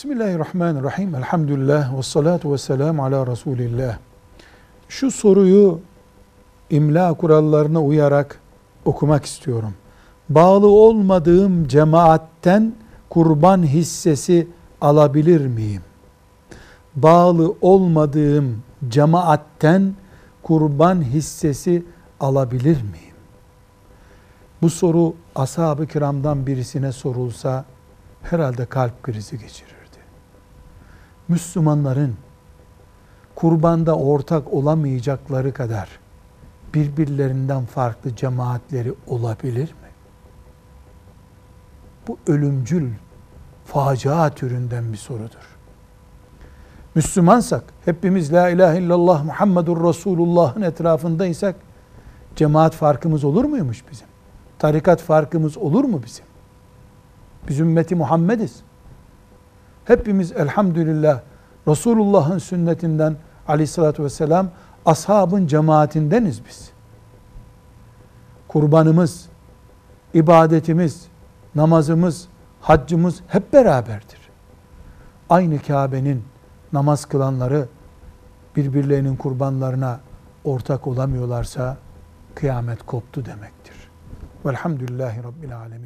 Bismillahirrahmanirrahim. Elhamdülillah ve salatu ve selamu ala Resulillah. Şu soruyu imla kurallarına uyarak okumak istiyorum. Bağlı olmadığım cemaatten kurban hissesi alabilir miyim? Bağlı olmadığım cemaatten kurban hissesi alabilir miyim? Bu soru ashab-ı kiramdan birisine sorulsa herhalde kalp krizi geçirirdi. Müslümanların kurbanda ortak olamayacakları kadar birbirlerinden farklı cemaatleri olabilir mi? Bu ölümcül facia türünden bir sorudur. Müslümansak, hepimiz la ilahe illallah Muhammedur Resulullah'ın etrafındaysak cemaat farkımız olur muymuş bizim? Tarikat farkımız olur mu bizim? Biz ümmeti Muhammediz. Hepimiz elhamdülillah Resulullah'ın sünnetinden aleyhissalatü vesselam ashabın cemaatindeniz biz. Kurbanımız, ibadetimiz, namazımız, haccımız hep beraberdir. Aynı Kabe'nin namaz kılanları birbirlerinin kurbanlarına ortak olamıyorlarsa kıyamet koptu demektir. Velhamdülillahi Rabbil Alemin.